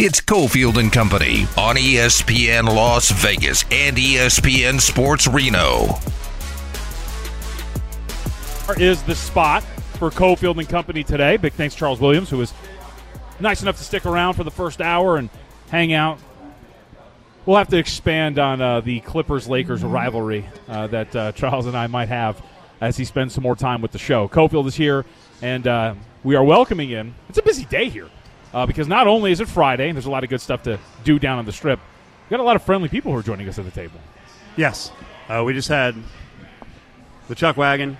It's Cofield and Company on ESPN Las Vegas and ESPN Sports Reno. Is the spot for Cofield and Company today. Big thanks, Charles Williams, who was nice enough to stick around for the first hour and hang out. We'll have to expand on uh, the Clippers Lakers rivalry uh, that uh, Charles and I might have as he spends some more time with the show. Cofield is here, and uh, we are welcoming him. It's a busy day here uh, because not only is it Friday, and there's a lot of good stuff to do down on the strip, we got a lot of friendly people who are joining us at the table. Yes. Uh, we just had the Chuck Wagon.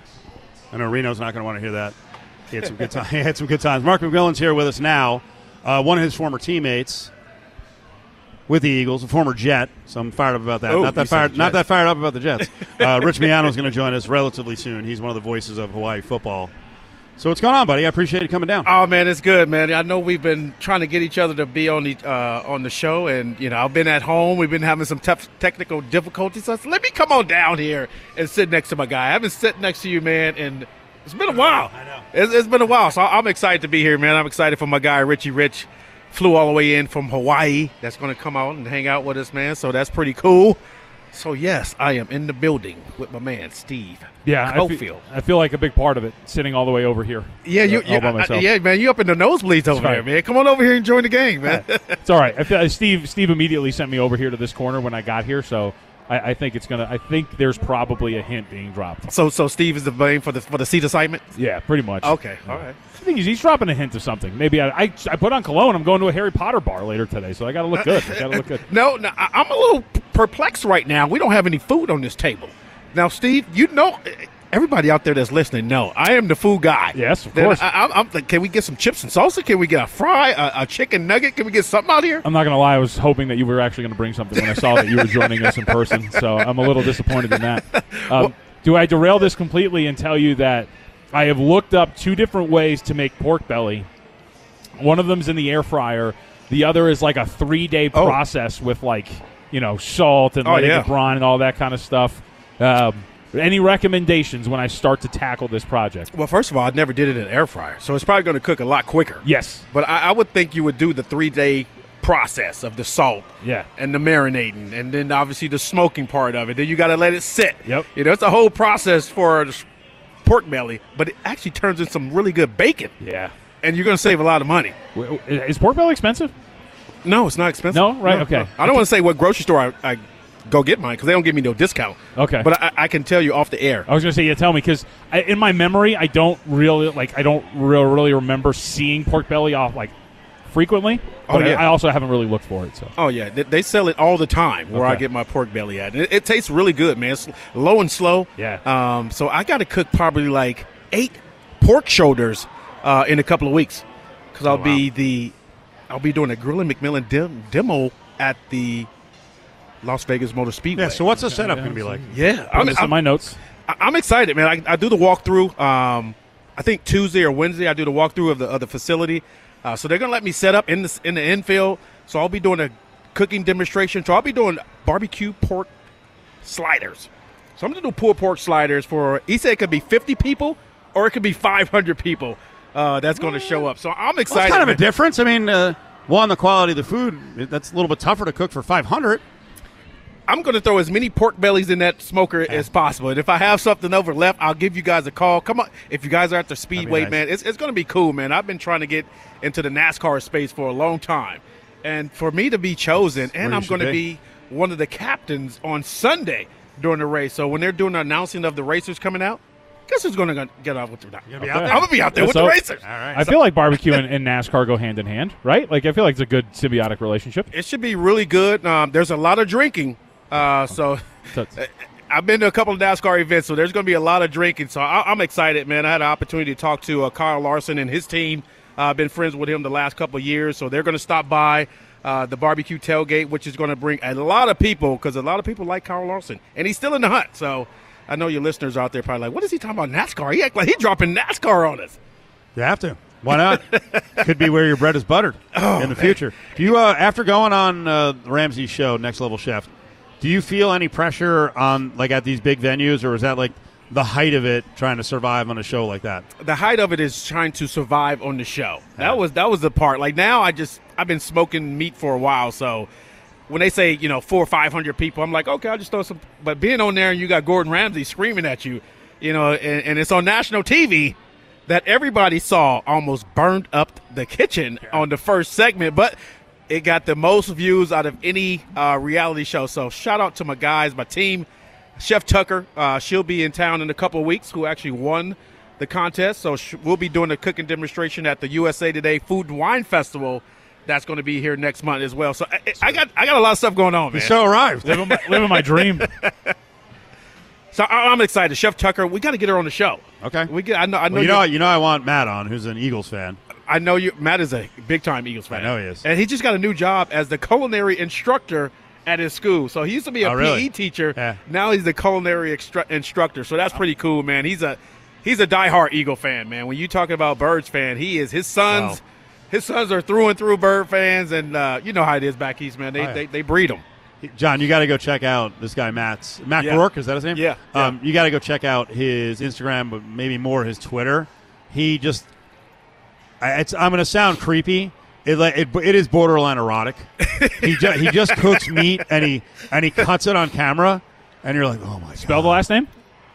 I know Reno's not going to want to hear that. He had some good time. He had some good times. Mark McMillian's here with us now. Uh, one of his former teammates with the Eagles, a former Jet. So I'm fired up about that. Oh, not that fired. Not that fired up about the Jets. Uh, Rich Miano is going to join us relatively soon. He's one of the voices of Hawaii football. So what's going on, buddy? I appreciate you coming down. Oh man, it's good, man. I know we've been trying to get each other to be on the uh, on the show, and you know I've been at home. We've been having some tough technical difficulties. So said, let me come on down here and sit next to my guy. I've been sitting next to you, man, and it's been a while. I know it's, it's been a while, so I'm excited to be here, man. I'm excited for my guy Richie Rich. Flew all the way in from Hawaii. That's going to come out and hang out with us, man. So that's pretty cool. So yes, I am in the building with my man Steve. Yeah, I feel, I feel like a big part of it, sitting all the way over here. Yeah, you, Uh, all you by I- yeah, man. You up in the nosebleeds over right. there, man. Come on over here and join the game, man. It's all right. I feel, Steve Steve immediately sent me over here to this corner when I got here, so I, I think it's gonna. I think there's probably a hint being dropped. so, so Steve is the blame for the for the seat assignment. Yeah, pretty much. Okay, all right. I think he's, he's dropping a hint of something. Maybe I, I I put on cologne. I'm going to a Harry Potter bar later today, so I got to look good. I got to look good. No, no, I'm a little perplexed right now. We don't have any food on this table. Now, Steve, you know, everybody out there that's listening, know I am the food guy. Yes, of Then course. I, I'm, I'm like, can we get some chips and salsa? Can we get a fry, a, a chicken nugget? Can we get something out here? I'm not gonna lie. I was hoping that you were actually going to bring something when I saw that you were joining us in person. So I'm a little disappointed in that. Um, do I derail this completely and tell you that I have looked up two different ways to make pork belly? One of them's in the air fryer. The other is like a three day Oh. process with like you know salt and Oh, letting yeah. it brine and all that kind of stuff. Um, any recommendations when I start to tackle this project? Well, first of all, I never did it in an air fryer, so it's probably going to cook a lot quicker. Yes. But I, I would think you would do the three day process of the salt Yeah. and the marinating, and then obviously the smoking part of it. Then you got to let it sit. Yep. You know, it's a whole process for pork belly, but it actually turns into some really good bacon, Yeah. and you're going to save a lot of money. Is pork belly expensive? No, it's not expensive. No? Right, okay. I don't want to say what grocery store I, I go get mine because they don't give me no discount. Okay. But I, I can tell you off the air. I was going to say, yeah, tell me because in my memory, I don't really like. I don't real really remember seeing pork belly off like frequently. Oh, but I- yeah. I also haven't really looked for it. So Oh yeah, they, they sell it all the time where I get my pork belly at. It, it tastes really good, man. It's low and slow. Yeah. Um. So I got to cook probably like eight pork shoulders uh, in a couple of weeks because I'll be the I'll be doing a Grilling McMillian dem- demo at the Las Vegas Motor Speedway. yeah. So what's the setup going to be like? yeah, I'm, I'm, in I'm, my notes. I- I'm excited, man. I, I do the walkthrough. Um, I think Tuesday or Wednesday I do the walkthrough of the of the facility. Uh, so they're gonna let me set up in the in the infield. So I'll be doing a cooking demonstration. So I'll be doing barbecue pork sliders. So I'm gonna do pulled pork sliders for. He said it could be 50 people or it could be 500 people. Uh, that's going to show up. So I'm Well, excited. it's kind of a difference. I mean, uh, one, the quality of the food, that's a little bit tougher to cook for 500. I'm going to throw as many pork bellies in that smoker as possible. And if I have something over left, I'll give you guys a call. Come on. If you guys are at the Speedway, nice. man, it's, it's going to be cool, man. I've been trying to get into the NASCAR space for a long time. And for me to be chosen, and I'm going to be. be one of the captains on Sunday during the race. So when they're doing the announcing of the racers coming out, guess who's going to get out with the gonna be out there? I'm going to be out there Yes, with the racers. All right. I feel like barbecue and, and NASCAR go hand in hand, right? Like I feel like it's a good symbiotic relationship. It should be really good. Um, there's a lot of drinking. Uh, so So I've been to a couple of NASCAR events, so there's going to be a lot of drinking. So I, I'm excited, man. I had an opportunity to talk to uh, Kyle Larson and his team. Uh, I've been friends with him the last couple of years, so they're going to stop by uh, the barbecue tailgate, which is going to bring a lot of people because a lot of people like Kyle Larson, and he's still in the hunt. So I know your listeners out there probably like, what is he talking about NASCAR? He act like he's dropping NASCAR on us. You have to. Why not? Could be where your bread is buttered Oh, in the future. Do you, uh, after going on uh, Ramsay's show, Next Level Chef, do you feel any pressure on like at these big venues, or is that like the height of it trying to survive on a show like that? the height of it is trying to survive on the show. That was that was the part. Like now, I just I've been smoking meat for a while, so when they say you know four or five hundred people, I'm like, okay, I'll just throw some. But being on there and you got Gordon Ramsay screaming at you, you know, and, and it's on national TV that everybody saw almost burned up the kitchen on the first segment, but. It got the most views out of any uh, reality show. So shout out to my guys, my team, Chef Tucker. Uh, she'll be in town in a couple of weeks. Who actually won the contest? So sh- we'll be doing a cooking demonstration at the USA Today Food and Wine Festival. That's going to be here next month as well. So I, I got I got a lot of stuff going on, The man. show arrived. living, my, living my dream. So I, I'm excited. Chef Tucker, we got to get her on the show. Okay. We get. I know. I know. Well, you you- know, you know, I want Matt on, who's an Eagles fan. I know you. Matt is a big time Eagles fan. I know he is. and he just got a new job as the culinary instructor at his school. So he used to be a Oh, really? PE teacher. Yeah. Now he's the culinary extru- instructor. So that's pretty cool, man. He's a he's a diehard Eagle fan, man. When you talking about Birds fan, he is. His sons, Wow. his sons are through and through Bird fans, and uh, you know how it is back east, man. They Oh, yeah. they, they breed them. John, you got to go check out this guy Matt's Matt Yeah. Rourke. Is that his name? Yeah, Um, you got to go check out his Instagram, but maybe more his Twitter. He just, I, it's, I'm going to sound creepy. It, it it is borderline erotic. he ju- he just cooks meat and he and he cuts it on camera, and you're like, oh my god. Spell the last name.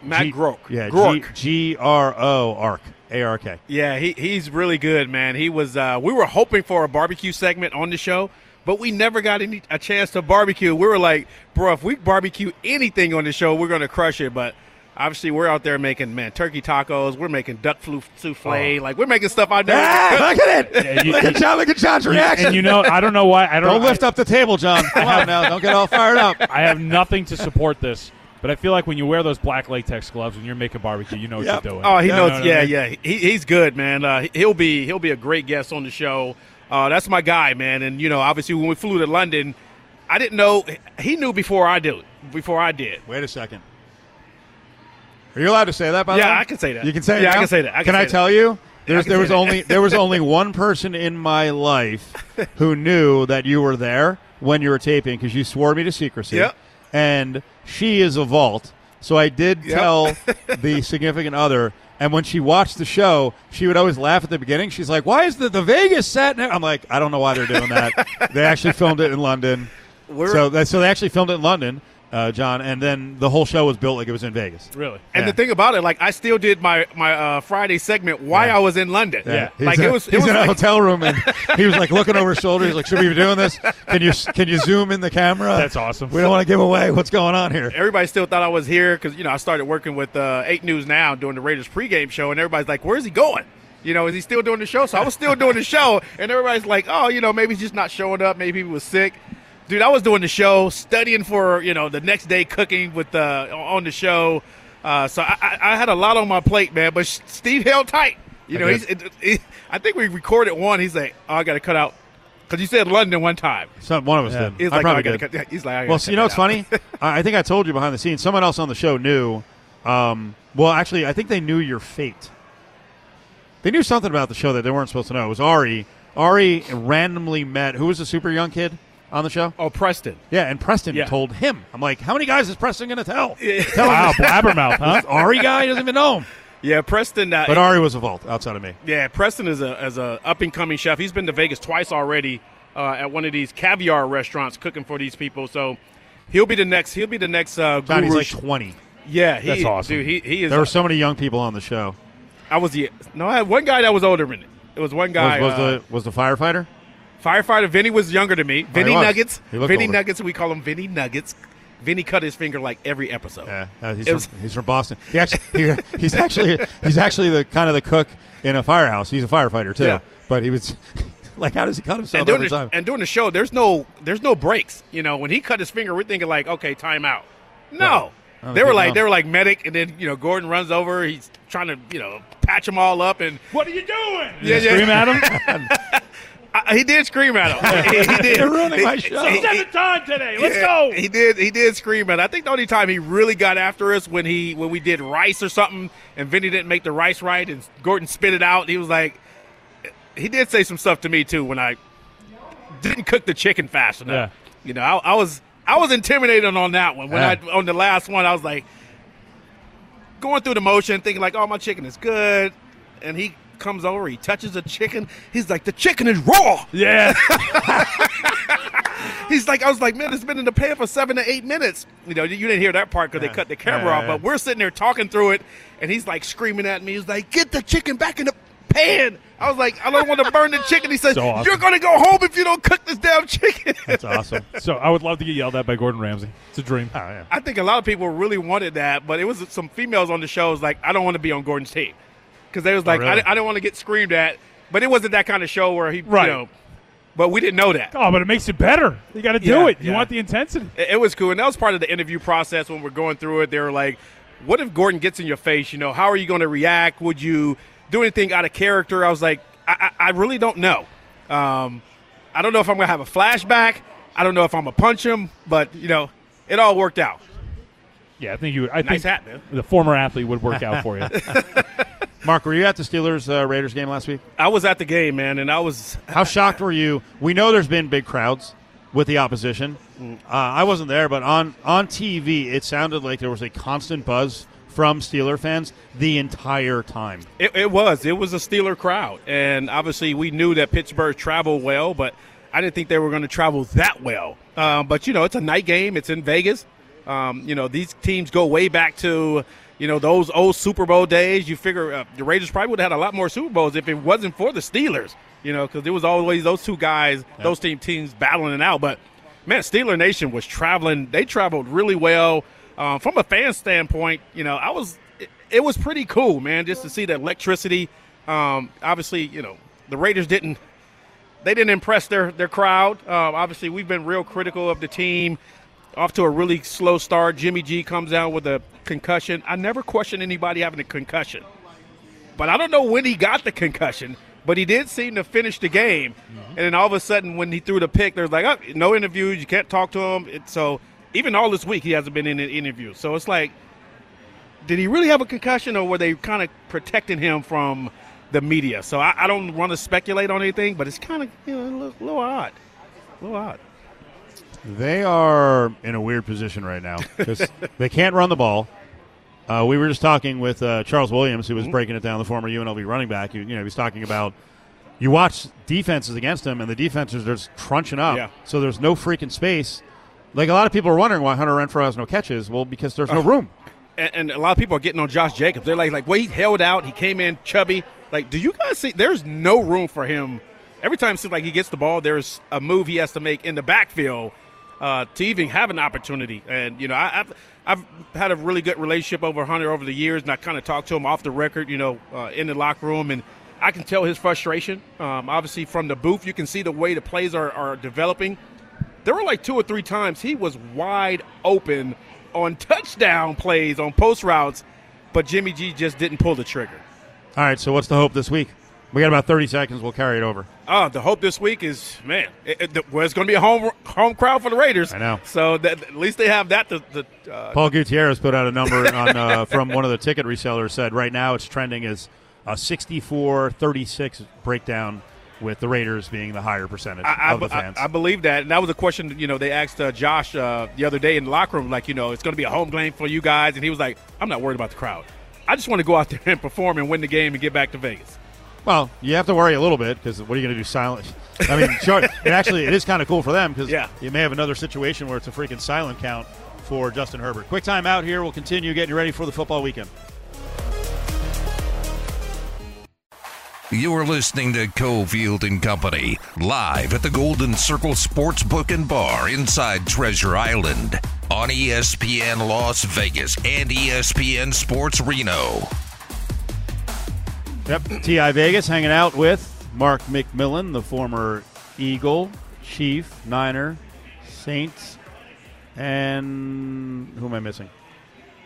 Matt G- Grok. Yeah, Grok. G G R O Ark A R K. Yeah, he, he's really good, man. He was. Uh, we were hoping for a barbecue segment on the show, but we never got any a chance to barbecue. We were like, bro, if we barbecue anything on the show, we're gonna crush it. But obviously, we're out there making man turkey tacos. We're making duck flu- souffle. Like we're making stuff out there. Ah, look at it! Yeah, you- look at John! Look at John's reaction. And you know, I don't know why. I don't, don't lift up the table, John. Come on now, don't get all fired up. I have nothing to support this, but I feel like when you wear those black latex gloves when you're making barbecue, you know what Yep. you're doing. Oh, he You knows. know what I yeah, mean? yeah. He, he's good, man. Uh, he'll be he'll be a great guest on the show. Uh, that's my guy, man. And you know, obviously, when we flew to London, I didn't know he knew before I do before I did. Wait a second. Are you allowed to say that? By the Yeah, way, I can say that. You can say. it Yeah, I can say that. I can can say I that. tell you? There's, there was only there was only one person in my life who knew that you were there when you were taping because you swore me to secrecy. Yep. And she is a vault, so I did Yep. tell the significant other. And when she watched the show, she would always laugh at the beginning. She's like, "Why is the the Vegas set?" Now? I'm like, "I don't know why they're doing that. they actually filmed it in London." We're- so, that, so they actually filmed it in London, uh, John, and then the whole show was built like it was in Vegas. Really? And Yeah. the thing about it, like I still did my my uh, Friday segment while Yeah. I was in London. Yeah. He's like in, it was. It he's was in a hotel room and he was like looking over his shoulder. He's like, "Should we be doing this? Can you can you zoom in the camera? That's awesome. We don't want to give away what's going on here." everybody still thought I was here because you know I started working with uh, Eight News now doing the Raiders pregame show, and everybody's like, "Where's he going?" You know, is he still doing the show? So I was still doing the show, and everybody's like, "Oh, you know, maybe he's just not showing up. Maybe he was sick." Dude, I was doing the show, studying for you know the next day cooking with uh, on the show. Uh, so I, I, I had a lot on my plate, man. But Steve held tight. You know, I he's. It, it, I think we recorded one. He's like, "Oh, I got to cut out," because you said London one time. Some one of us Yeah. did. He's I like, oh, probably I gotta did. cut, he's like, I Well, cut so you know what's funny? I I think I told you behind the scenes. Someone else on the show knew. Um, well, actually, I think they knew your fate. They knew something about the show that they weren't supposed to know. It was Ari. Ari randomly met who was the super young kid on the show. Oh, Preston. Yeah, and Preston Yeah. told him. I'm like, how many guys is Preston going to tell? tell Wow, blabbermouth, huh? Ari guy doesn't even know him. Yeah, Preston. Uh, But Ari was a vault outside of me. Yeah, Preston is a as a up and coming chef. He's been to Vegas twice already uh, at one of these caviar restaurants cooking for these people. So he'll be the next. He'll be the next uh, Johnny's guru. like 20. yeah, he, That's awesome. dude. He, he is. There were so many young people on the show. I was the no. I had one guy that was older than me. It was one guy. Was, was uh, the was the firefighter? Firefighter Vinny was younger than me. Vinny Oh, was. Nuggets. He Vinny older. Nuggets. We call him Vinny Nuggets. Vinny cut his finger like every episode. Yeah, uh, he's, It from, he's from Boston. He actually he, he's actually he's actually the kind of the cook in a firehouse. He's a firefighter too. Yeah. But he was like, how does he cut himself and during, every the, time? and during the show, there's no there's no breaks. You know, when he cut his finger, we're thinking like, okay, time out. No, Oh, they they were like going. they were like medic, and then you know Gordon runs over. He's trying to you know patch them all up, and What are you doing? Yeah, yeah. Scream at him. I, he did scream at him. he, he did. You're ruining my He- show. he- Seventh time today. Let's yeah, go. He did. He did scream at. I think the only time he really got after us when he when we did rice or something, and Vinny didn't make the rice right, and Gordon spit it out. He was like, he did say some stuff to me too when I didn't cook the chicken fast enough. You know, I, I was I was intimidated on that one. When Yeah. I on the last one, I was like, going through the motion, thinking like, "Oh, my chicken is good," and he comes over, he touches the chicken. He's like, "The chicken is raw." Yeah. He's like, I was like, man, it's been in the pan for seven to eight minutes. You know, you didn't hear that part because Yeah. they cut the camera Yeah, off, yeah, but we're sitting there talking through it, and he's like screaming at me. He's like, get the chicken back in the pan. I was like, I don't want to burn the chicken. He says, So awesome. you're going to go home if you don't cook this damn chicken. That's awesome. so I would love to get yelled at by Gordon Ramsay. It's a dream. Oh. I think a lot of people really wanted that, but it was some females on the show was like, I don't want to be on Gordon's team because they was like, Oh, really? I, I didn't want to get screamed at, but it wasn't that kind of show where he, Right. you know, but we didn't know that. Oh, but it makes it better. You got to do Yeah, it. You yeah. want the intensity. It, it was cool, and that was part of the interview process when we're going through it. They were like, "What if Gordon gets in your face? You know, how are you going to react? Would you do anything out of character?" I was like, "I, I, I really don't know. Um, I don't know if I'm going to have a flashback. I don't know if I'm going to punch him, but you know, it all worked out. Yeah, I think you. I Nice think hat, man. the former athlete would work out for you. Mark, were you at the Steelers uh, Raiders game last week? I was at the game, man, and I was How shocked were you? We know there's been big crowds with the opposition. Uh, I wasn't there, but on on TV, it sounded like there was a constant buzz from Steeler fans the entire time. It, it was. It was a Steeler crowd, and obviously we knew that Pittsburgh traveled well, but I didn't think they were going to travel that well. Um, but you know, it's a night game. It's in Vegas. Um, you know, these teams go way back to you know those old Super Bowl days. You figure uh, the Raiders probably would have had a lot more Super Bowls if it wasn't for the Steelers. You know, because it was always those two guys, those team teams battling it out. But man, Steeler Nation was traveling. They traveled really well. Um, from a fan standpoint, you know, I was it, it was pretty cool, man, just to see the electricity. Um, obviously, you know, the Raiders didn't they didn't impress their their crowd. Um, obviously, we've been real critical of the team. Off to a really slow start. Jimmy G comes out with a concussion. I never questioned anybody having a concussion, but I don't know when he got the concussion. But he did seem to finish the game, mm-hmm. and then all of a sudden, when he threw the pick, there's like, oh, no interviews. You can't talk to him. It, so even all this week, he hasn't been in an interview. So it's like, did he really have a concussion, or were they kind of protecting him from the media? So I, I don't want to speculate on anything, but it's kind of you know a little, little odd, a little odd. They are in a weird position right now because they can't run the ball. Uh, we were just talking with uh, Charles Williams, who was breaking it down, the former UNLV running back. You, you know, he was talking about you watch defenses against him, and the defenses are just crunching up. Yeah. So there's no freaking space. Like a lot of people are wondering why Hunter Renfrow has no catches. Well, because there's no room. and, and a lot of people are getting on Josh Jacobs. They're like, like, well, he held out. He came in chubby. Like, do you guys see? There's no room for him. Every time it seems like he gets the ball, there's a move he has to make in the backfield uh, to even have an opportunity. And you know, I, I've I've had a really good relationship over Hunter over the years, and I kind of talked to him off the record, you know, uh, in the locker room, and I can tell his frustration. Um, obviously, from the booth, you can see the way the plays are, are developing. There were like two or three times he was wide open on touchdown plays on post routes, but Jimmy G just didn't pull the trigger. All right, so what's the hope this week? We got about 30 seconds. We'll carry it over. Oh, the hope this week is man. It, it, the- well, it's going to be a home home crowd for the Raiders. I know. So that, at least they have that. To, to, uh, Paul Gutierrez put out a number on uh, from one of the ticket resellers. Said right now it's trending as a 64-36 breakdown, with the Raiders being the higher percentage I, of the fans. I, I believe that, and that was a question. You know, they asked uh, Josh uh, the other day in the locker room, like, you know, it's going to be a home game for you guys, and he was like, "I'm not worried about the crowd. I just want to go out there and perform and win the game and get back to Vegas." Well, you have to worry a little bit because what are you going to do? Silent? I mean, sure. It actually it is kind of cool for them because Yeah. you may have another situation where it's a freaking silent count for Justin Herbert. Quick time out here. We'll continue getting ready for the football weekend. You're listening to Cofield and Company live at the Golden Circle Sports Book and Bar inside Treasure Island on ESPN Las Vegas and ESPN Sports Reno. Yep. Ti Vegas hanging out with Mark McMillian, the former Eagle, Chief, Niner, Saints, and who am I missing?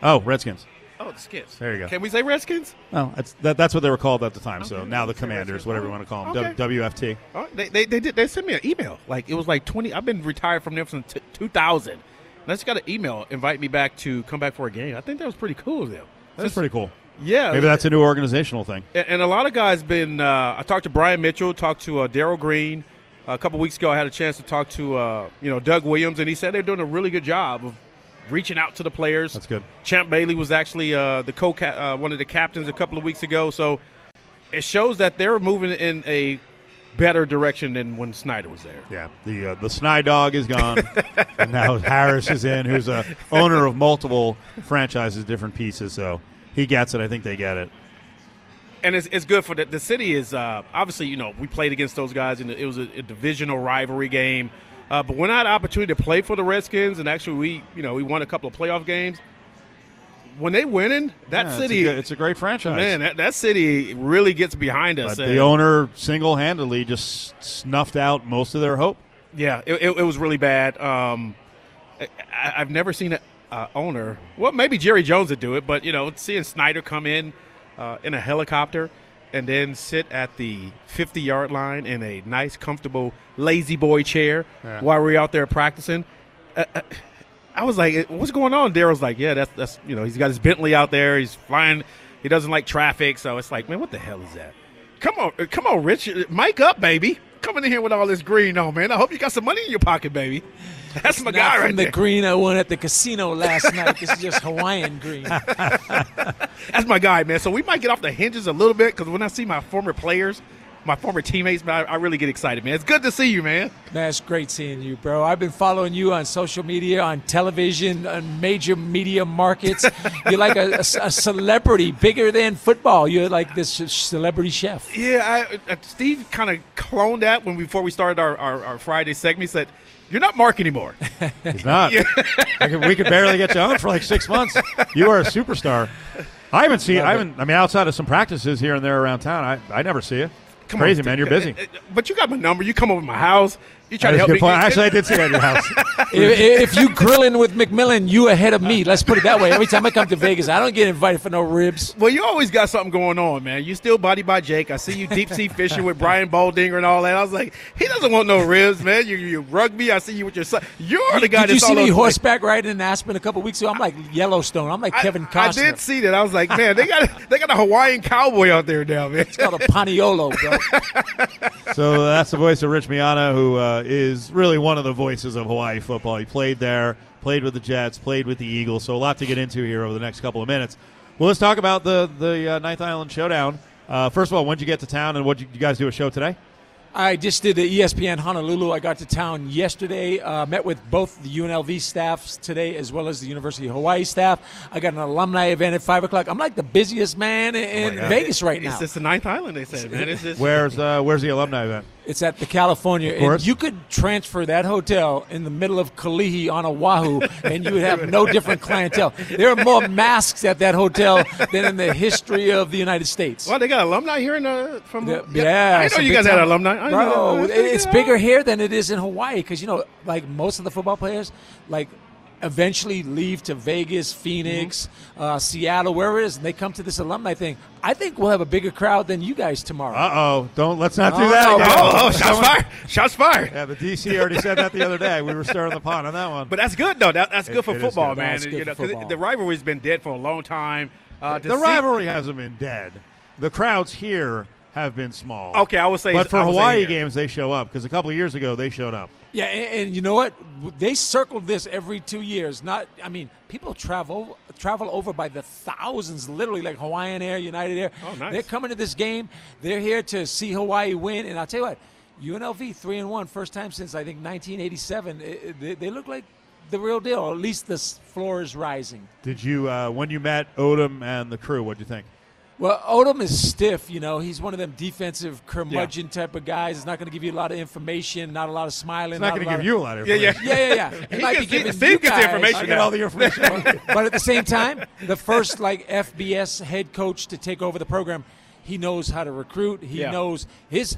Oh, Redskins. Oh, the Skins. There you go. Can we say Redskins? Well, that's that, that's what they were called at the time. so now the Commanders, whatever you want to call them, Okay. W- WFT. Oh, they, they, they did. They sent me an email. Like it was like twenty. I've been retired from them since t- 2000. And I just got an email invite me back to come back for a game. I think that was pretty cool of them. That's pretty cool. Yeah, Maybe that's a new organizational thing. And, a lot of guys been. Uh, I talked to Brian Mitchell, talked to uh, Darrell Green. a couple weeks ago, I had a chance to talk to uh, you know Doug Williams, and he said they're doing a really good job of reaching out to the players. That's good. Champ Bailey was actually uh, the co uh, one of the captains a couple of weeks ago, so it shows that they're moving in a better direction than when Snyder was there. Yeah, the uh, the Sny Dog is gone, and now Harris is in, who's a owner of multiple franchises, different pieces. So he gets it. I think they get it. and it's, it's good for the, the city is uh, obviously you know we played against those guys and it was a, a divisional rivalry game uh, but when i had opportunity to play for the redskins and actually we you know we won a couple of playoff games when they winning that Yeah, city it's a, it's a great franchise. man that, that city really gets behind us but the owner single handedly just snuffed out most of their hope. Yeah, it, it, it was really bad. Um, I, I've never seen an uh, owner. Well, maybe Jerry Jones would do it, but you know, seeing Snyder come in uh, in a helicopter and then sit at the 50 yard line in a nice, comfortable, lazy boy chair Yeah. while we're out there practicing. Uh, uh, I was like, "What's going on?" Darrell's like, "Yeah, that's that's you know, he's got his Bentley out there. He's flying. He doesn't like traffic, so it's like, man, what the hell is that? Come on, uh, come on, Rich, Mike up, baby. Coming in here with all this green on, man. I hope you got some money in your pocket, baby. That's my Not guy from right the there. green I won at the casino last night. This is just Hawaiian green. That's my guy, man. So we might get off the hinges a little bit because when I see my former players, my former teammates, man, I, I really get excited, man. It's good to see you, man. Man, it's great seeing you, bro. I've been following you on social media, on television, on major media markets. You're like a, a- a celebrity, bigger than football. You're like this celebrity chef. Yeah, I, uh, Steve kind of cloned that when before we started our, our, our Friday segment. He said, "You're not Mark anymore." He's not. I could, we could barely get you on for like six months. You are a superstar. I haven't seen. I haven't. I mean, outside of some practices here and there around town, I, I never see you. Come Crazy on, man, you're busy. But you got my number. You come over to my house. You try to help a me. good point. Actually, I did see that at your house. if, if you grilling with McMillian, you ahead of me. Let's put it that way. Every time I come to Vegas, I don't get invited for no ribs. Well, you always got something going on, man. You still body by Jake. I see you deep sea fishing with Brian Baldinger and all that. I was like, he doesn't want no ribs, man. You, you rugby. I see you with your son. You're the guy Did you see all me over the place. horseback riding in Aspen a couple weeks ago? I'm like Yellowstone. I'm like I- Kevin I, did see that. I was like, man, they got they got a Hawaiian cowboy out there now, man. It's called a Paniolo, bro. So that's the voice of Rich Miano, who uh, is really one of the voices of Hawaii football. He played there, played with the Jets, played with the Eagles. So a lot to get into here over the next couple of minutes. Well, let's talk about the the uh, Ninth Island Showdown. Uh, first of all, when did you get to town, and what did you guys do a show today? I just did the ESPN Honolulu. I got to town yesterday. Uh, met with both the UNLV staffs today as well as the University of Hawaii staff. I got an alumni event at five o'clock. I'm like the busiest man in, in Vegas right now. It's just the ninth island, they said, man. It's just, Where's uh, where's the alumni event? It's at the California. Of course. And you could transfer that hotel in the middle of Kalihi on Oahu, and you would have no different clientele. There are more masks at that hotel than in the history of the United States. well, they got alumni here in uh, from. Yeah, yeah, I know you big guys had alumni. I know Bro, that. it's bigger here than it is in Hawaii because you know, like most of the football players, like eventually leave to Vegas, Phoenix, Mm-hmm. uh, Seattle, wherever it is, and they come to this alumni thing. I think we'll have a bigger crowd than you guys tomorrow. Uh oh! Don't let's not do Oh, that. no. again. Oh, oh, shots fired! Shots fired! Yeah, the DC already said that the other day. We were stirring the pot on that one. But that's good though. That, that's It- good for football, good. man. That's good you know, for 'cause football. the rivalry's been dead for a long time. Uh, to the see- rivalry hasn't been dead. The crowds here have been small. Okay, I would say. But for I would say Hawaii games, they show up because a couple of years ago they showed up. Yeah, and, and you know what? They circled this every two years. Not, I mean, people travel travel over by the thousands, literally, like Hawaiian Air, United Air. Oh, nice. They're coming to this game. They're here to see Hawaii win. And I'll tell you what, UNLV three and one, first time since I think 1987. It- it- they, they look like the real deal. Or at least the floor is rising. Did you uh, when you met Odom and the crew? What'd you think? Well, Odom is stiff. You know, he's one of them defensive curmudgeon type of guys. He's not going to give you a lot of information, not a lot of smiling. It's not going to give of- you a lot of Yeah, yeah. information. Yeah, yeah, yeah. He, He might gets- be giving Steve you gets the guys- information I get all the information. but at the same time, the first like FBS head coach to take over the program, he knows how to recruit. He Yeah. knows his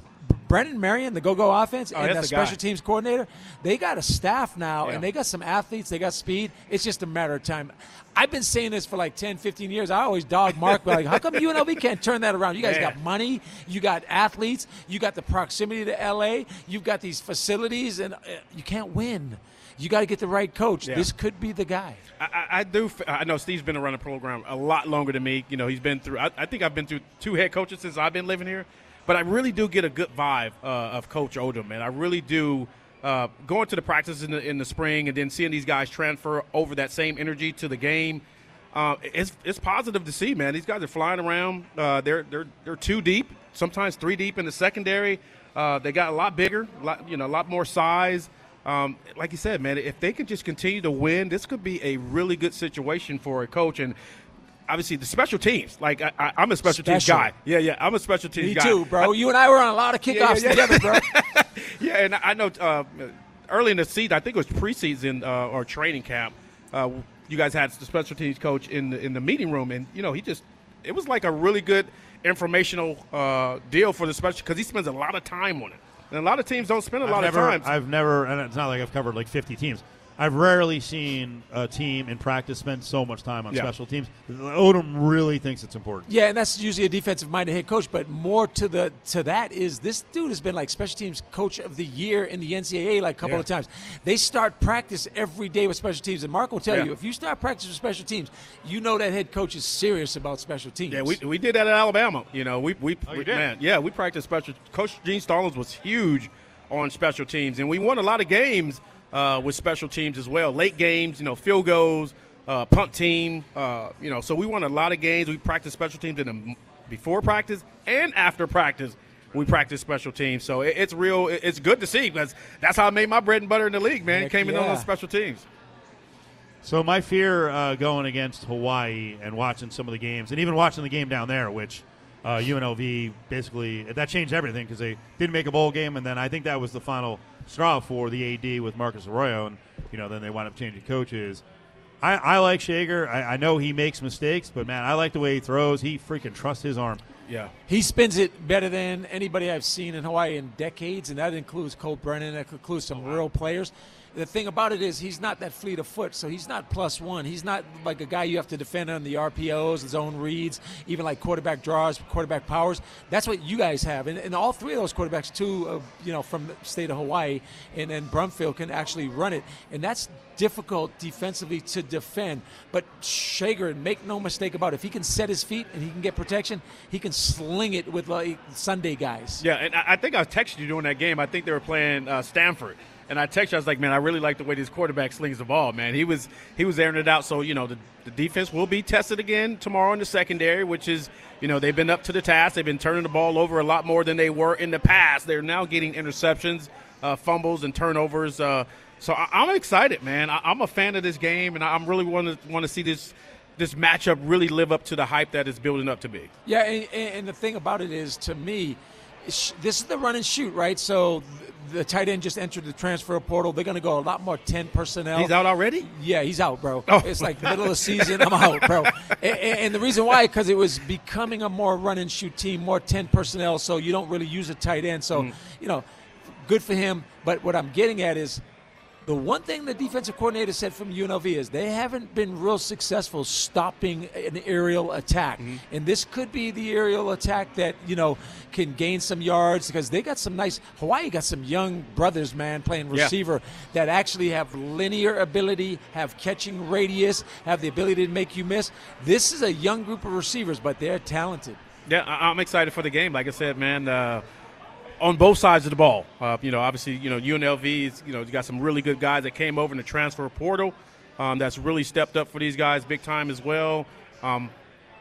Brennan Marion, the go-go offense, Oh, and the that's the guy. special teams coordinator. They got a staff now, Yeah. and they got some athletes. They got speed. It's just a matter of time. I've been saying this for like 10, 15 years. I always dog Mark, but like, how come UNLV can't turn that around? You guys Yeah. got money, you got athletes, you got the proximity to LA, you've got these facilities, and uh, you can't win. You got to get the right coach. Yeah. This could be the guy. I, I- do. I know Steve's been around the program a lot longer than me. You know, he's been through. I, I think I've been through two head coaches since I've been living here. But I really do get a good vibe uh, of Coach Odom, man. I really do uh, going to the practice in the in the spring and then seeing these guys transfer over that same energy to the game, uh, it's it's positive to see, man. These guys are flying around. Uh, they're they're they're two deep, sometimes three deep in the secondary. Uh, they got a lot bigger, lot, you know, a lot more size. Um, like you said, man, if they can just continue to win, this could be a really good situation for a coach. And obviously, the special teams. Like I, am a special, special, teams guy. Yeah, yeah, I'm a special teams Me guy. too, bro. I, you and I were on a lot of kickoffs yeah, yeah, yeah. together, bro. yeah, and I know uh, early in the season, I think it was preseason uh, or training camp. Uh, you guys had the special teams coach in the, in the meeting room, and you know he just it was like a really good informational uh, deal for the special because he spends a lot of time on it. And a lot of teams don't spend a I've lot never, of time. I've never, and it's not like I've covered like 50 teams. I've rarely seen a team in practice spend so much time on yeah. special teams. Odom really thinks it's important. Yeah, and that's usually a defensive-minded head coach. But more to the to that is this dude has been like special teams coach of the year in the NCAA like a couple yeah. of times. They start practice every day with special teams, and Mark will tell yeah. you if you start practice with special teams, you know that head coach is serious about special teams. Yeah, we, we did that at Alabama. You know, we we, oh, we man, yeah, we practiced special. Coach Gene Stallings was huge on special teams, and we won a lot of games uh, with special teams as well. Late games, you know, field goals, uh, punt team, uh, you know. So we won a lot of games. We practiced special teams in the, before practice and after practice. We practice special teams, so it, it's real. It, it's good to see because that's how I made my bread and butter in the league. Man, Heck came yeah. in on those special teams. So my fear uh, going against Hawaii and watching some of the games, and even watching the game down there, which uh, UNLV basically that changed everything because they didn't make a bowl game, and then I think that was the final straw for the AD with Marcus Arroyo, and you know then they wind up changing coaches. I, I like Schager. I, I, know he makes mistakes, but man, I like the way he throws. He freaking trusts his arm. Yeah, he spins it better than anybody I've seen in Hawaii in decades, and that includes Colt Brennan. That includes some real players the thing about it is he's not that fleet of foot, so he's not plus one. He's not like a guy you have to defend on the RPOs, his own reads, even like quarterback draws, quarterback powers. That's what you guys have, and, and all three of those quarterbacks, too, uh, you know, from the state of Hawaii and then Brumfield can actually run it, and that's difficult defensively to defend. But Schager, make no mistake about it, if he can set his feet and he can get protection, he can sling it with like Sunday guys. Yeah, and I think I texted you during that game. I think they were playing uh, Stanford and I texted you, I was like, man, I really like the way this quarterback slings the ball, man. He was he was airing it out. So, you know, the, the defense will be tested again tomorrow in the secondary, which is, you know, they've been up to the task. They've been turning the ball over a lot more than they were in the past. They're now getting interceptions, uh, fumbles, and turnovers. Uh, so I, am excited, man. I, am a fan of this game, and I'm really want to want to see this this matchup really live up to the hype that it's building up to be. Yeah, and, and the thing about it is, to me, this is the run and shoot, right? So the tight end just entered the transfer portal. They're going to go a lot more 10 personnel. He's out already? Yeah, he's out, bro. Oh. It's like middle of the season. I'm out, bro. And, and the reason why, because it was becoming a more run and shoot team, more 10 personnel, so you don't really use a tight end. So, mm. you know, good for him. But what I'm getting at is the one thing the defensive coordinator said from UNLV is they haven't been real successful stopping an aerial attack. Mm-hmm. And this could be the aerial attack that, you know, can gain some yards because they got some nice Hawaii got some young brothers, man, playing receiver yeah. that actually have linear ability, have catching radius, have the ability to make you miss. This is a young group of receivers, but they're talented. Yeah, I'm excited for the game. Like I said, man, uh, on both sides of the ball. Uh, you know, obviously, you know UNLV is you know you got some really good guys that came over in the transfer portal. Um, that's really stepped up for these guys big time as well. Um,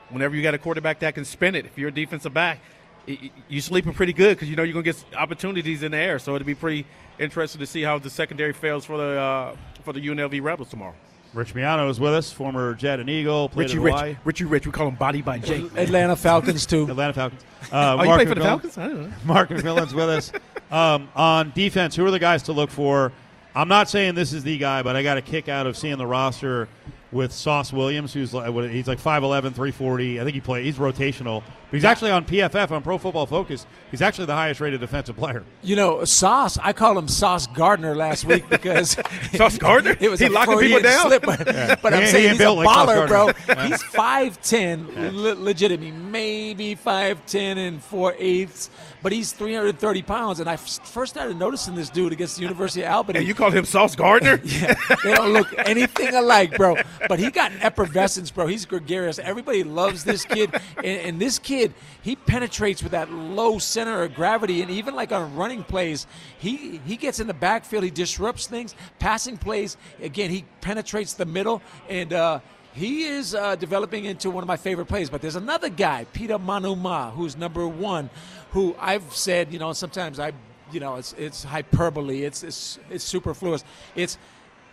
whenever you got a quarterback that can spin it, if you're a defensive back, you're sleeping pretty good because you know you're gonna get opportunities in the air. So it'll be pretty interesting to see how the secondary fails for the uh, for the UNLV Rebels tomorrow. Rich Miano is with us, former Jet and Eagle, played Richie in Rich, Richie Rich, we call him Body by Jake. Atlanta Falcons too. Atlanta Falcons. Uh, oh, Mark you play for the Falcons? I don't know. Mark McMillian's with us. Um, on defense, who are the guys to look for? I'm not saying this is the guy, but I got a kick out of seeing the roster with Sauce Williams, who's like, he's like 5'11", 340. I think he play. He's rotational. He's actually on PFF on Pro Football Focus. He's actually the highest rated defensive player. You know, Sauce. I called him Sauce Gardner last week because Sauce Gardner. It was he locking people down. But, yeah. but I'm saying he he's a like baller, bro. he's five ten, yeah. legitimately, maybe five ten and four eighths but he's 330 pounds. And I first started noticing this dude against the University of Albany. And you call him Sauce Gardner? yeah, they don't look anything alike, bro. But he got effervescence, bro. He's gregarious. Everybody loves this kid, and, and this kid kid, he penetrates with that low center of gravity, and even like on running plays, he he gets in the backfield, he disrupts things, passing plays. Again, he penetrates the middle, and uh, he is uh, developing into one of my favorite players. But there's another guy, Peter Manuma, who's number one, who I've said, you know, sometimes I, you know, it's it's hyperbole, it's it's, it's superfluous. It's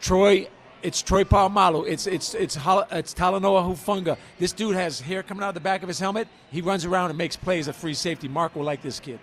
Troy it's Troy Polamalu. It's it's it's it's Talanoa Hufanga. This dude has hair coming out of the back of his helmet. He runs around and makes plays at free safety. Mark will like this kid.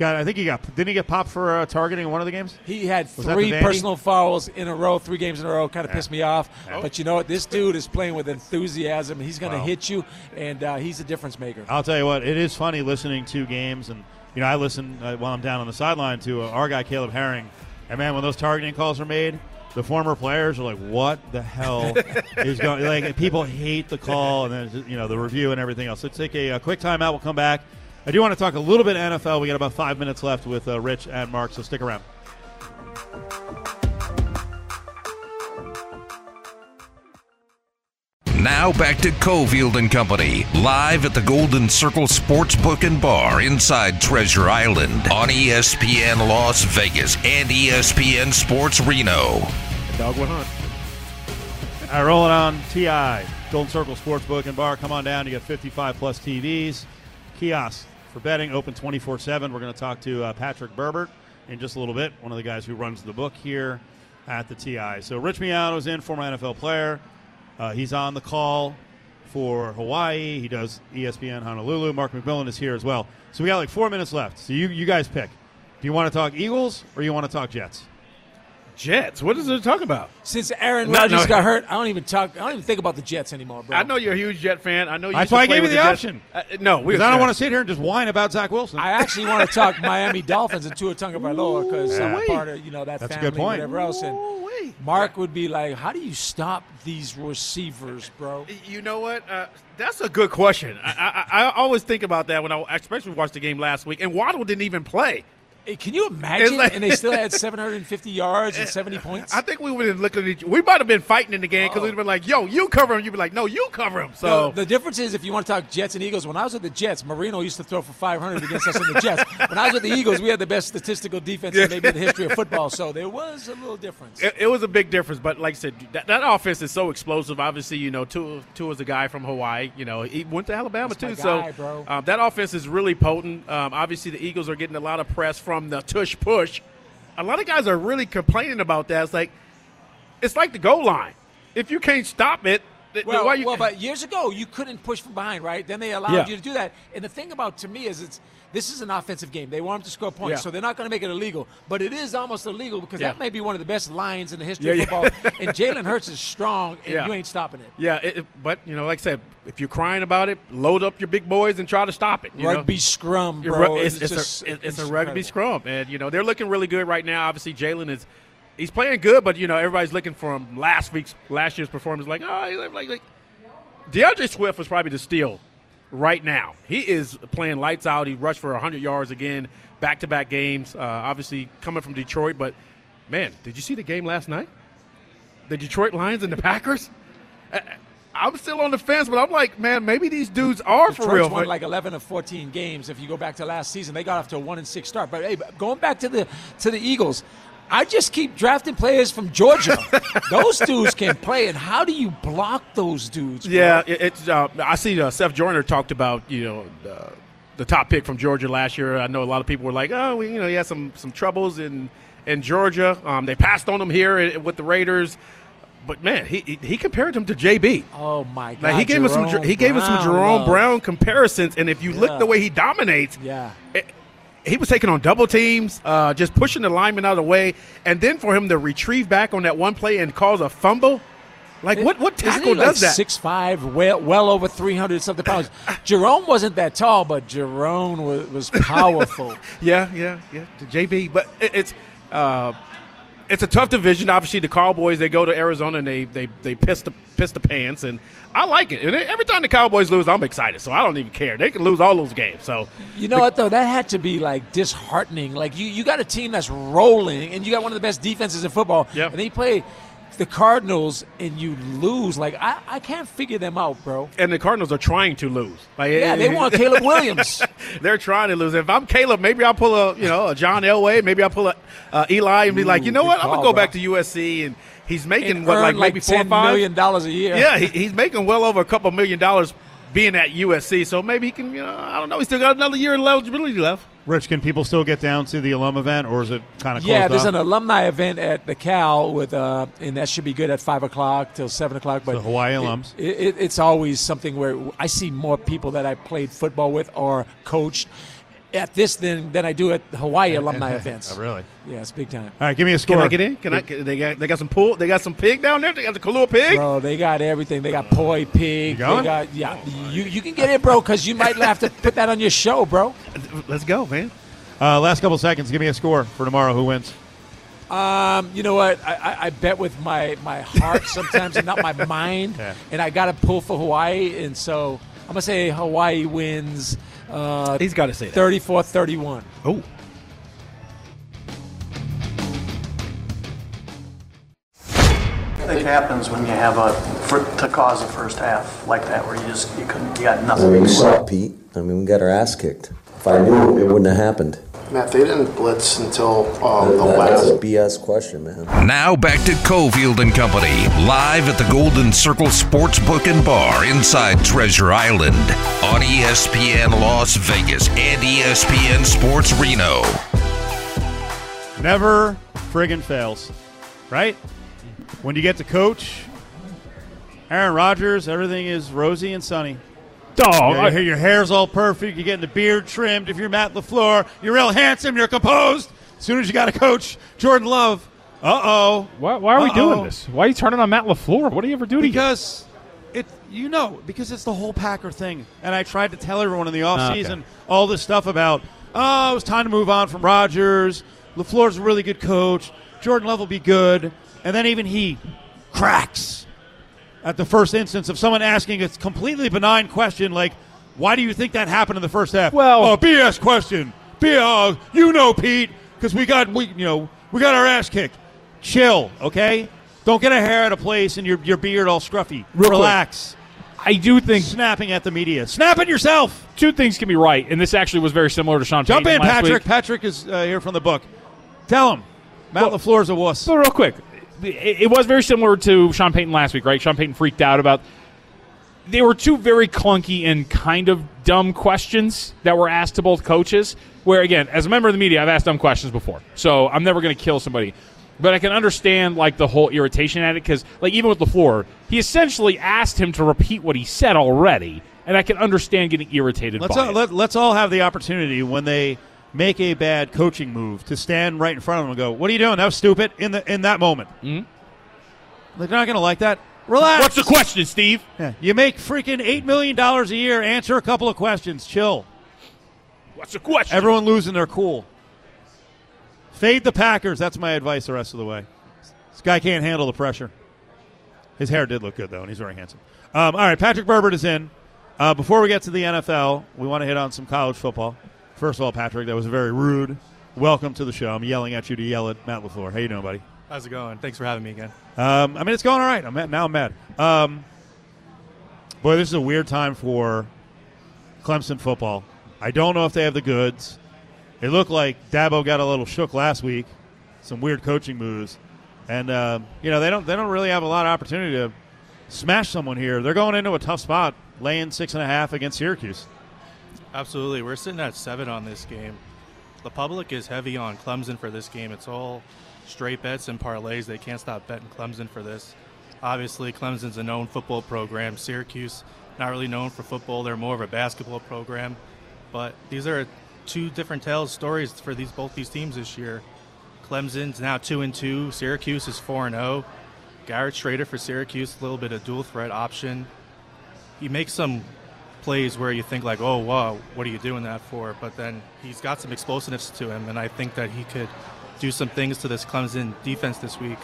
Got, I think he got. Didn't he get popped for uh, targeting in one of the games? He had Was three personal fouls in a row, three games in a row. Kind of yeah. pissed me off. Oh. But you know what? This dude is playing with enthusiasm. He's going to wow. hit you, and uh, he's a difference maker. I'll tell you what. It is funny listening to games, and you know, I listen uh, while I'm down on the sideline to uh, our guy Caleb Herring, and man, when those targeting calls are made, the former players are like, "What the hell is going?" Like people hate the call, and then you know the review and everything else. Let's take a, a quick timeout. We'll come back. I do want to talk a little bit NFL. We got about five minutes left with uh, Rich and Mark, so stick around. Now back to Cofield and Company, live at the Golden Circle Sportsbook and Bar inside Treasure Island on ESPN Las Vegas and ESPN Sports Reno. Dogwood Hunt. Right, rolling on TI, Golden Circle Sportsbook and Bar. Come on down. You get 55 plus TVs, kiosks, for betting, open 24 7. We're going to talk to uh, Patrick Berbert in just a little bit, one of the guys who runs the book here at the TI. So, Rich Miano is in, former NFL player. Uh, he's on the call for Hawaii. He does ESPN Honolulu. Mark McMillian is here as well. So, we got like four minutes left. So, you, you guys pick. Do you want to talk Eagles or you want to talk Jets? Jets. What is it to talk about? Since Aaron Rodgers no. got hurt, I don't even talk. I don't even think about the Jets anymore, bro. I know you're a huge Jet fan. I know you. That's why I gave you the, the option. Uh, no, because I don't want to sit here and just whine about Zach Wilson. I actually want to talk Miami Dolphins and Tua Tagovailoa because yeah. I'm part of you know that That's family, a good point. whatever else. And Mark would be like, "How do you stop these receivers, bro?" You know what? Uh, that's a good question. I, I, I, always think about that when I especially watched the game last week, and Waddle didn't even play. Can you imagine? Like, and they still had 750 yards and 70 points. I think we would have looked at each. We might have been fighting in the game because we'd have been like, "Yo, you cover him." You'd be like, "No, you cover him." So no, the difference is, if you want to talk Jets and Eagles, when I was with the Jets, Marino used to throw for 500 against us in the Jets. When I was with the Eagles, we had the best statistical defense in maybe in the history of football. So there was a little difference. It, it was a big difference, but like I said, that, that, offense is so explosive. Obviously, you know, Tua, Tua is a guy from Hawaii. You know, he went to Alabama That's too. Guy, so um, that offense is really potent. Um, obviously, the Eagles are getting a lot of press from the tush push. A lot of guys are really complaining about that. It's like it's like the goal line. If you can't stop it, well, you, well, but years ago you couldn't push from behind, right? Then they allowed yeah. you to do that. And the thing about to me is it's this is an offensive game. They want them to score points, yeah. so they're not going to make it illegal. But it is almost illegal because yeah. that may be one of the best lines in the history yeah, of football. and Jalen Hurts is strong, and you ain't stopping it. Yeah, it, but you know, like I said, if you're crying about it, load up your big boys and try to stop it. rugby know? scrum, bro. It's, it's, it's, a, it's a rugby scrum, and you know they're looking really good right now. Obviously, Jalen is he's playing good, but you know everybody's looking for him. Last week's last year's performance, like oh, like like D'Andre Swift was probably the steal right now. He is playing lights out. He rushed for 100 yards again, back to back games. Uh, obviously, coming from Detroit. But, man, did you see the game last night? The Detroit Lions and the Packers? I'm still on the fence, but I'm like, man, maybe these dudes are Detroit's for real. won like 11 of 14 games. If you go back to last season, they got off to a one and six start. But hey, going back to the to the Eagles, I just keep drafting players from Georgia. those dudes can play, and how do you block those dudes? Bro? Yeah, it's. Uh, I see. Uh, Seth Joyner talked about you know uh, the top pick from Georgia last year. I know a lot of people were like, oh, we, you know, he had some some troubles in in Georgia. Um, they passed on him here with the Raiders. But man, he he compared him to JB. Oh my god! he gave Jerome us some he gave us some Jerome love. Brown comparisons, and if you yeah. look the way he dominates, yeah, it, he was taking on double teams, uh, just pushing the lineman out of the way, and then for him to retrieve back on that one play and cause a fumble. Like what? What tackle like does that? Six five, well, well over three hundred something pounds. Jerome wasn't that tall, but Jerome was, was powerful. yeah, yeah, yeah. To JB, but it, it's uh, it's a tough division. Obviously, the Cowboys they go to Arizona and they they they piss the piss the pants, and I like it. And every time the Cowboys lose, I'm excited. So I don't even care. They can lose all those games. So you know the, what though? That had to be like disheartening. Like you, you got a team that's rolling, and you got one of the best defenses in football. yeah. and they play the Cardinals and you lose. Like I, I can't figure them out, bro. And the Cardinals are trying to lose. Like, Yeah, they want Caleb Williams. They're trying to lose. If I'm Caleb, maybe I'll pull a you know a John Elway. Maybe I'll pull a uh, Eli and be Ooh, like, you know what? I'm gonna go bro. back to USC and he's making And what like maybe four or five million dollars a year. Yeah, he, he's making well over a couple million dollars being at USC. So maybe he can. You know, I don't know. He's still got another year of eligibility left. Rich, can people still get down to the alum event, or is it kind of Yeah, there's off? an alumni event at the Cal with, uh, and that should be good at five o'clock till seven o'clock. But The Hawaii it- alums. it, it, it's always something where I see more people that I played football with or coached at this than than I do at the Hawaii alumni events. Oh, really? Yeah, it's big time. All right, give me a score. Can I get in? Can I? They got they got some pool. They got some pig down there. They got the kalua pig. Bro, they got everything. They got poi pig. You going? They got yeah. You you can get it, bro, because you might have to put that on your show, bro. Let's go, man. Uh, last couple seconds. Give me a score for tomorrow. Who wins? Um, you know what? I, I, I bet with my, my heart sometimes and not my mind, Yeah. and I got to pull for Hawaii, and so I'm gonna say Hawaii wins. Uh, He's got to say that. 34-31. Oh, I think happens when you have a for, to cause a first half like that where you just you couldn't you got I nothing. mean, we saw Pete. I mean, we got our ass kicked. If I knew, it wouldn't have happened. Matt, they didn't blitz until um, the That- that's a last. BS question, man. Now back to Cofield and Company, live at the Golden Circle Sportsbook and Bar inside Treasure Island on ESPN Las Vegas and ESPN Sports Reno. Never friggin' fails, right? When you get to coach Aaron Rodgers, everything is rosy and sunny. Dog. Yeah, your, your hair's all perfect. You're getting the beard trimmed. If you're Matt LaFleur, you're real handsome. You're composed. As soon as you got a coach Jordan Love, uh oh. why, why are we Uh-oh. doing this? Why are you turning on Matt LaFleur? What do you ever do to you? Because it, you know, because it's the whole Packer thing. And I tried to tell everyone in the offseason Okay. all this stuff about, oh, it was time to move on from Rodgers. LaFleur's a really good coach. Jordan Love will be good. And then even he cracks at the first instance of someone asking a completely benign question like, why do you think that happened in the first half? Well- oh, BS question. B- uh, you know, Pete, because we got we you know we got our ass kicked. Chill, okay? Don't get a hair out of place and your your beard all scruffy. Real quick. Relax. I do think Snapping at the media. Snap at yourself. two things can be right, and this actually was very similar to Sean Jump Payton in, Patrick. week. Patrick is uh, here from the book. Tell him. Matt Well- is a wuss. So real quick, it, it was very similar to Sean Payton last week, right? Sean Payton freaked out about. They were two very clunky and kind of dumb questions that were asked to both coaches. Where again, as a member of the media, I've asked dumb questions before, so I'm never going to kill somebody. But I can understand like the whole irritation at it because, like, even with LaFleur, he essentially asked him to repeat what he said already, and I can understand getting irritated Let's by all, it. let, let's all have the opportunity when they make a bad coaching move to stand right in front of them and go, "What are you doing? That was stupid." In the in that moment, mm-hmm. they're not going to like that. Relax. What's the question, Steve? Yeah. You make freaking eight million dollars a year. Answer a couple of questions. Chill. What's the question? Everyone losing their cool. Fade the Packers. That's my advice the rest of the way. This guy can't handle the pressure. His hair did look good, though, and he's very handsome. Um, all right, Patrick Berbert is in. Uh, before we get to the NFL, we want to hit on some college football. First of all, Patrick, that was a very rude. Welcome to the show. I'm yelling at you to yell at Matt LaFleur. How you doing, buddy? How's it going? Thanks for having me again. Um, I mean, it's going all right. I'm mad, now I'm mad. Um, boy, this is a weird time for Clemson football. I don't know if they have the goods. It looked like Dabo got a little shook last week. Some weird coaching moves, and uh, you know they don't they don't really have a lot of opportunity to smash someone here. They're going into a tough spot, laying six and a half against Syracuse. Absolutely. We're sitting at seven on this game. The public is heavy on Clemson for this game. It's all straight bets and parlays. They can't stop betting Clemson for this. Obviously, Clemson's a known football program. Syracuse, not really known for football. They're more of a basketball program. But these are two different tales, stories for these both these teams this year. Clemson's now two and two. Syracuse is four and zero. Garrett Shrader for Syracuse, a little bit of dual threat option. He makes some plays where you think like, oh wow, what are you doing that for? But then he's got some explosiveness to him, and I think that he could do some things to this Clemson defense this week.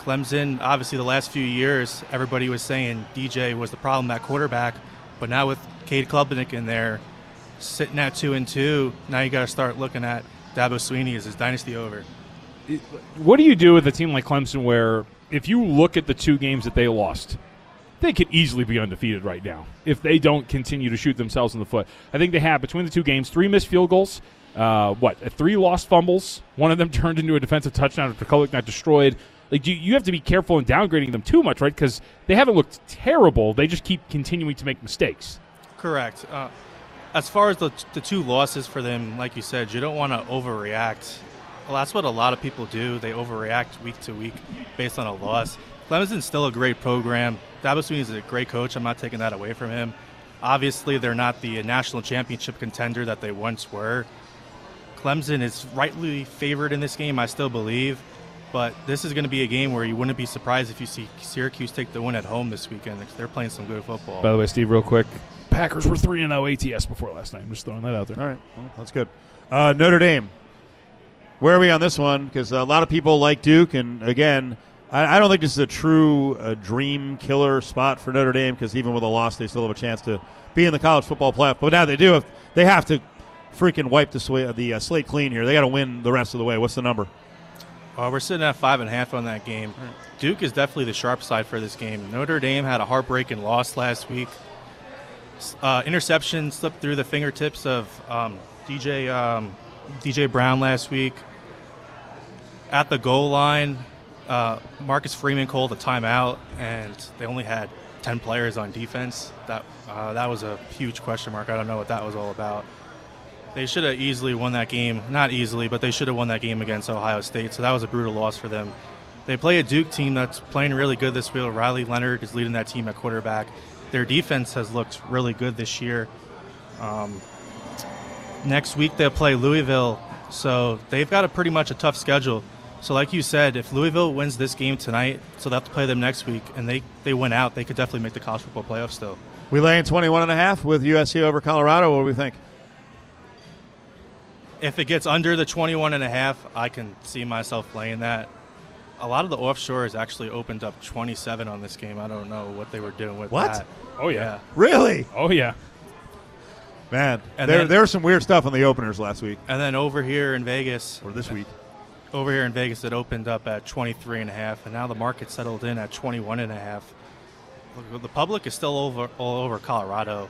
Clemson, obviously, the last few years, everybody was saying DJ was the problem at quarterback, but now with Cade Klubnik in there, sitting at two and two, now you got to start looking at Dabo Swinney. Is his dynasty over? what do you do with a team like Clemson where if you look at the two games that they lost, they could easily be undefeated right now if they don't continue to shoot themselves in the foot. I think they have between the two games three missed field goals, uh, what three lost fumbles. One of them turned into a defensive touchdown after Kolek got destroyed. Like you, you have to be careful in downgrading them too much, right? Because they haven't looked terrible. They just keep continuing to make mistakes. Correct. Uh, as far as the, the two losses for them, like you said, you don't want to overreact. Well, that's what a lot of people do. They overreact week to week based on a loss. Clemson's still a great program. Dabo Swinney is a great coach. I'm not taking that away from him. Obviously, they're not the national championship contender that they once were. Clemson is rightly favored in this game, I still believe. But this is going to be a game where you wouldn't be surprised if you see Syracuse take the win at home this weekend. They're playing some good football. By the way, Steve, real quick, Packers were three and zero ATS before last night. I'm just throwing that out there. All right, well, that's good. Uh, Notre Dame. Where are we on this one? Because a lot of people like Duke, and again, I, I don't think this is a true uh, dream killer spot for Notre Dame. Because even with a loss, they still have a chance to be in the college football playoff. But now they do. Have, they have to freaking wipe the, sw- the uh, slate clean here. They got to win the rest of the way. What's the number? Uh, we're sitting at five and a half on that game. Duke is definitely the sharp side for this game. Notre Dame had a heartbreaking loss last week. Uh, interception slipped through the fingertips of um, DJ um, DJ Brown last week. At the goal line, uh, Marcus Freeman called a timeout, and they only had ten players on defense. That uh, that was a huge question mark. I don't know what that was all about. They should have easily won that game. Not easily, but they should have won that game against Ohio State. So that was a brutal loss for them. They play a Duke team that's playing really good this week. Riley Leonard is leading that team at quarterback. Their defense has looked really good this year. Um, next week they'll play Louisville, so they've got a pretty much a tough schedule. So, like you said, if Louisville wins this game tonight, so they have to play them next week, and they, they win out, they could definitely make the college football playoff still. We laying 21 and a half with USC over Colorado. What do we think? If it gets under the 21 and a half, I can see myself playing that. A lot of the offshores actually opened up 27 on this game. I don't know what they were doing with that. What? that. Oh yeah. Really? Oh yeah. Man, And there, then- there was some weird stuff on the openers last week And then over here in Vegas, or this week. Over here in Vegas, it opened up at 23 and a half, and now the market settled in at 21 and a half. The public is still over all over Colorado.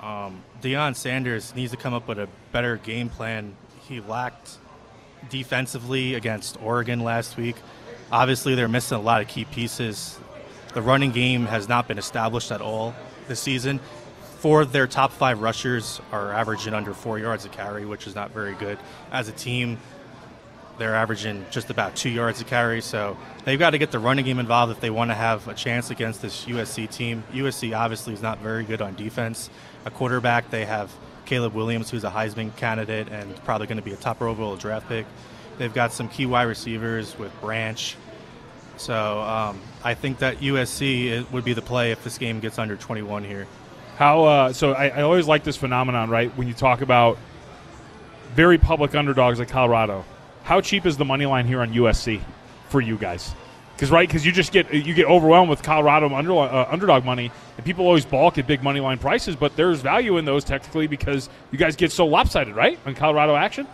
Um, Deion Sanders needs to come up with a better game plan. He lacked defensively against Oregon last week. Obviously, they're missing a lot of key pieces. The running game has not been established at all this season. Four of their top five rushers are averaging under four yards a carry, which is not very good. As a team, they're averaging just about two yards a carry. So they've got to get the running game involved if they want to have a chance against this USC team. USC obviously is not very good on defense. A quarterback, they have Caleb Williams, who's a Heisman candidate and probably going to be a top overall draft pick. They've got some key wide receivers with Branch. So um, I think that USC would be the play if this game gets under 21 here. How uh, so? I, I always like this phenomenon, right? When you talk about very public underdogs like Colorado, how cheap is the money line here on USC for you guys? Because right, because you just get you get overwhelmed with Colorado under, uh, underdog money, and people always balk at big money line prices. But there's value in those technically because you guys get so lopsided, right? On Colorado action.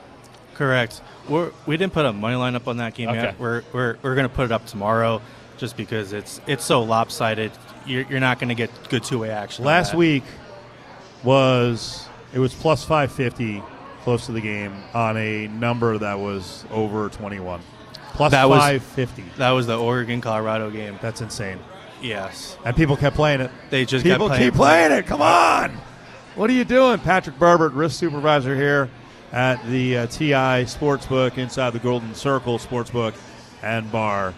Correct. We're, we didn't put a money line up on that game Okay. yet. We're, we're, we're going to put it up tomorrow just because it's it's so lopsided. You're, you're not going to get good two way action. on Last that. week was it was plus 550 close to the game on a number that was over 21. Plus That was- 550. that was the Oregon Colorado game. That's insane. Yes. And people kept playing it. They just people kept playing keep playing it. Come on. What are you doing? Patrick Berbert, risk supervisor here at the uh, TI Sportsbook inside the Golden Circle Sportsbook and Bar.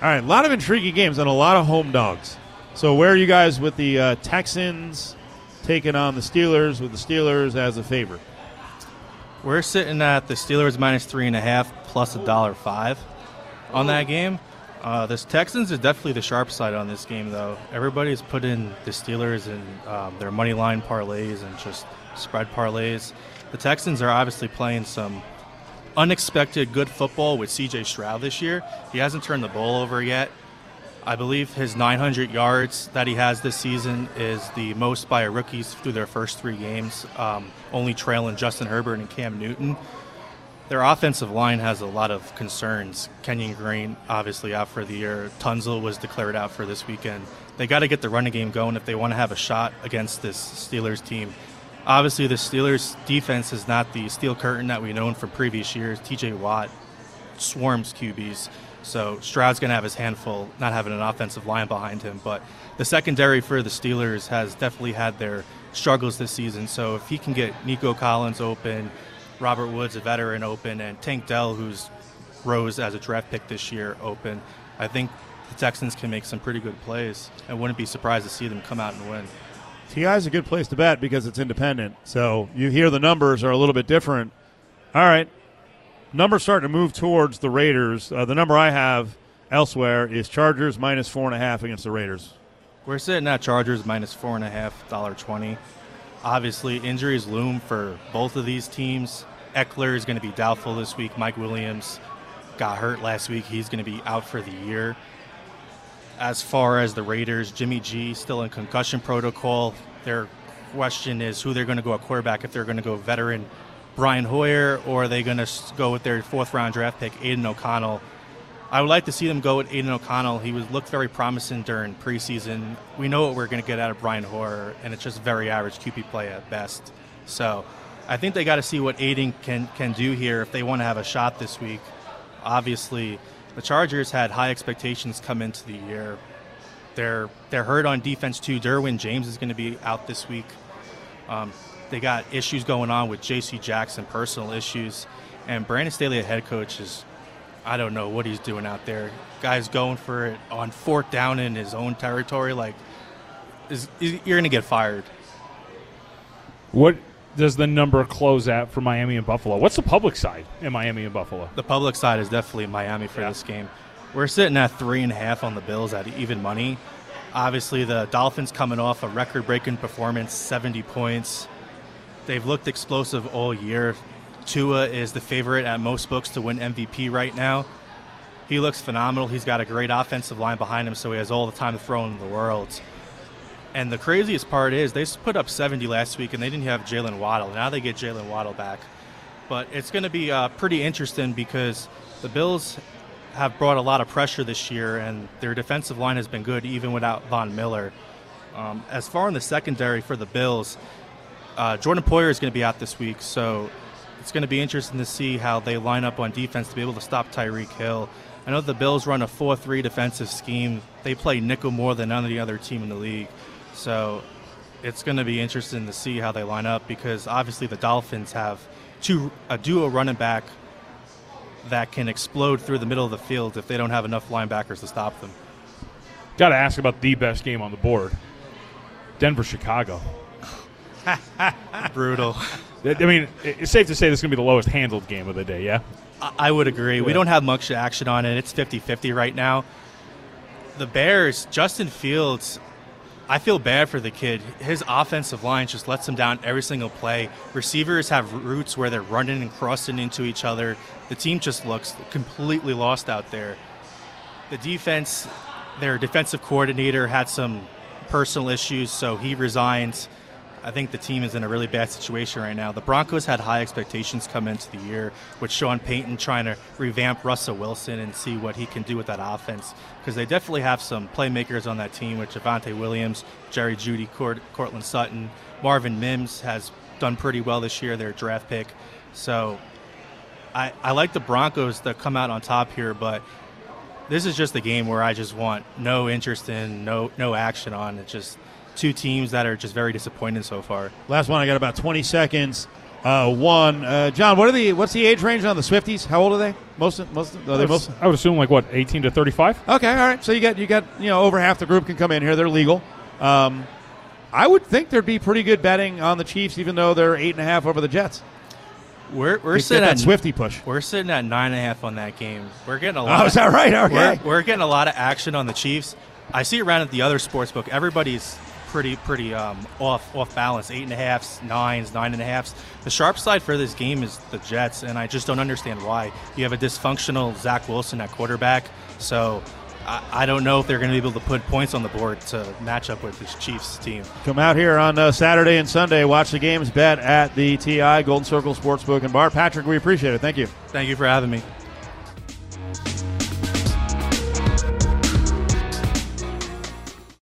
All right, a lot of intriguing games and a lot of home dogs. So, where are you guys with the uh, Texans taking on the Steelers with the Steelers as a favorite? We're sitting at the Steelers minus three and a half plus a dollar five on that game. Uh, the Texans is definitely the sharp side on this game, though. Everybody's put in the Steelers and um, their money line parlays and just spread parlays. The Texans are obviously playing some unexpected good football with C.J. Stroud this year. He hasn't turned the ball over yet. I believe his 900 yards that he has this season is the most by a rookies through their first three games, um, only trailing Justin Herbert and Cam Newton. their offensive line has a lot of concerns. Kenyon Green, obviously, out for the year. Tunsil was declared out for this weekend. They got to get the running game going if they want to have a shot against this Steelers team. Obviously, the Steelers' defense is not the steel curtain that we've known from previous years. TJ Watt swarms QBs. So Stroud's going to have his handful, not having an offensive line behind him. But the secondary for the Steelers has definitely had their struggles this season. So if he can get Nico Collins open, Robert Woods, a veteran, open, and Tank Dell, who's rose as a draft pick this year, open, I think the Texans can make some pretty good plays. I wouldn't be surprised to see them come out and win. TI is a good place to bet because it's independent. So you hear the numbers are a little bit different. All right. Numbers starting to move towards the Raiders. Uh, the number I have elsewhere is Chargers minus four and a half against the Raiders. We're sitting at Chargers minus four and a half, dollar twenty. Obviously, injuries loom for both of these teams. Ekeler is going to be doubtful this week. Mike Williams got hurt last week. He's going to be out for the year. As far as the Raiders, Jimmy G still in concussion protocol. Their question is who they're going to go at quarterback. If they're going to go veteran Brian Hoyer or are they going to go with their fourth round draft pick Aidan O'Connell. I would like to see them go with Aidan O'Connell. He was looked very promising during preseason. We know what we're going to get out of Brian Hoyer, and it's just very average QB play at best. So I think they got to see what Aidan can can do here if they want to have a shot this week. Obviously, the Chargers had high expectations come into the year. They're they're hurt on defense too. Derwin James is going to be out this week. Um, they got issues going on with J.C. Jackson, personal issues, and Brandon Staley, a head coach, is I don't know what he's doing out there. Guy's going for it on fourth down in his own territory. Like, is, is you're going to get fired. What does the number close at for Miami and Buffalo? What's the public side in Miami and Buffalo? The public side is definitely Miami for yeah. this game. We're sitting at three and a half on the Bills at even money. Obviously, the Dolphins coming off a record-breaking performance, 70 points. They've looked explosive all year. Tua is the favorite at most books to win MVP right now. He looks phenomenal. He's got a great offensive line behind him, so he has all the time to throw in the world. And the craziest part is they put up 70 last week, and they didn't have Jaylen Waddle. Now they get Jaylen Waddle back. But it's going to be uh, pretty interesting because the Bills have brought a lot of pressure this year, and their defensive line has been good even without Von Miller. Um, as far in the secondary for the Bills, uh, Jordan Poyer is going to be out this week, so it's going to be interesting to see how they line up on defense to be able to stop Tyreek Hill. I know the Bills run a 4 3 defensive scheme. They play nickel more than any other team in the league. So it's going to be interesting to see how they line up because obviously the Dolphins have two a duo running back that can explode through the middle of the field if they don't have enough linebackers to stop them. Got to ask about the best game on the board Denver Chicago. Brutal. I mean, it's safe to say this is going to be the lowest handled game of the day, yeah? I would agree. Yeah. We don't have much action on it. It's 50 50 right now. The Bears, Justin Fields, I feel bad for the kid. His offensive line just lets him down every single play. Receivers have routes where they're running and crossing into each other. The team just looks completely lost out there. The defense, their defensive coordinator had some personal issues, so he resigns. I think the team is in a really bad situation right now. The Broncos had high expectations come into the year with Sean Payton trying to revamp Russell Wilson and see what he can do with that offense because they definitely have some playmakers on that team with Javonte Williams, Jerry Jeudy, Court, Courtland Sutton, Marvin Mims has done pretty well this year, their draft pick. So I, I like the Broncos to come out on top here, but this is just a game where I just want no interest in, no no action on. It just – two teams that are just very disappointed so far. Last one, I got about 20 seconds. Uh, one, uh, John. What are the what's the age range on the Swifties? How old are they? Most most are they most? I would assume like what 18 to 35. Okay, all right. So you got you got you know over half the group can come in here. They're legal. Um, I would think there'd be pretty good betting on the Chiefs, even though they're eight and a half over the Jets. We're we're sitting at Swifty push. We're sitting at nine and a half on that game. We're getting a lot. Oh, is that right? Okay. We're, we're getting a lot of action on the Chiefs. I see it around at the other sports book, everybody's pretty pretty um, off off balance. Eight and a halfs, nines, nine and a halfs. The sharp side for this game is the Jets, and I just don't understand why. You have a dysfunctional Zach Wilson at quarterback, so I, I don't know if they're going to be able to put points on the board to match up with this Chiefs team. Come out here on uh, Saturday and Sunday. Watch the games. Bet at the TI Golden Circle Sportsbook and Bar. Patrick, we appreciate it. Thank you. Thank you for having me.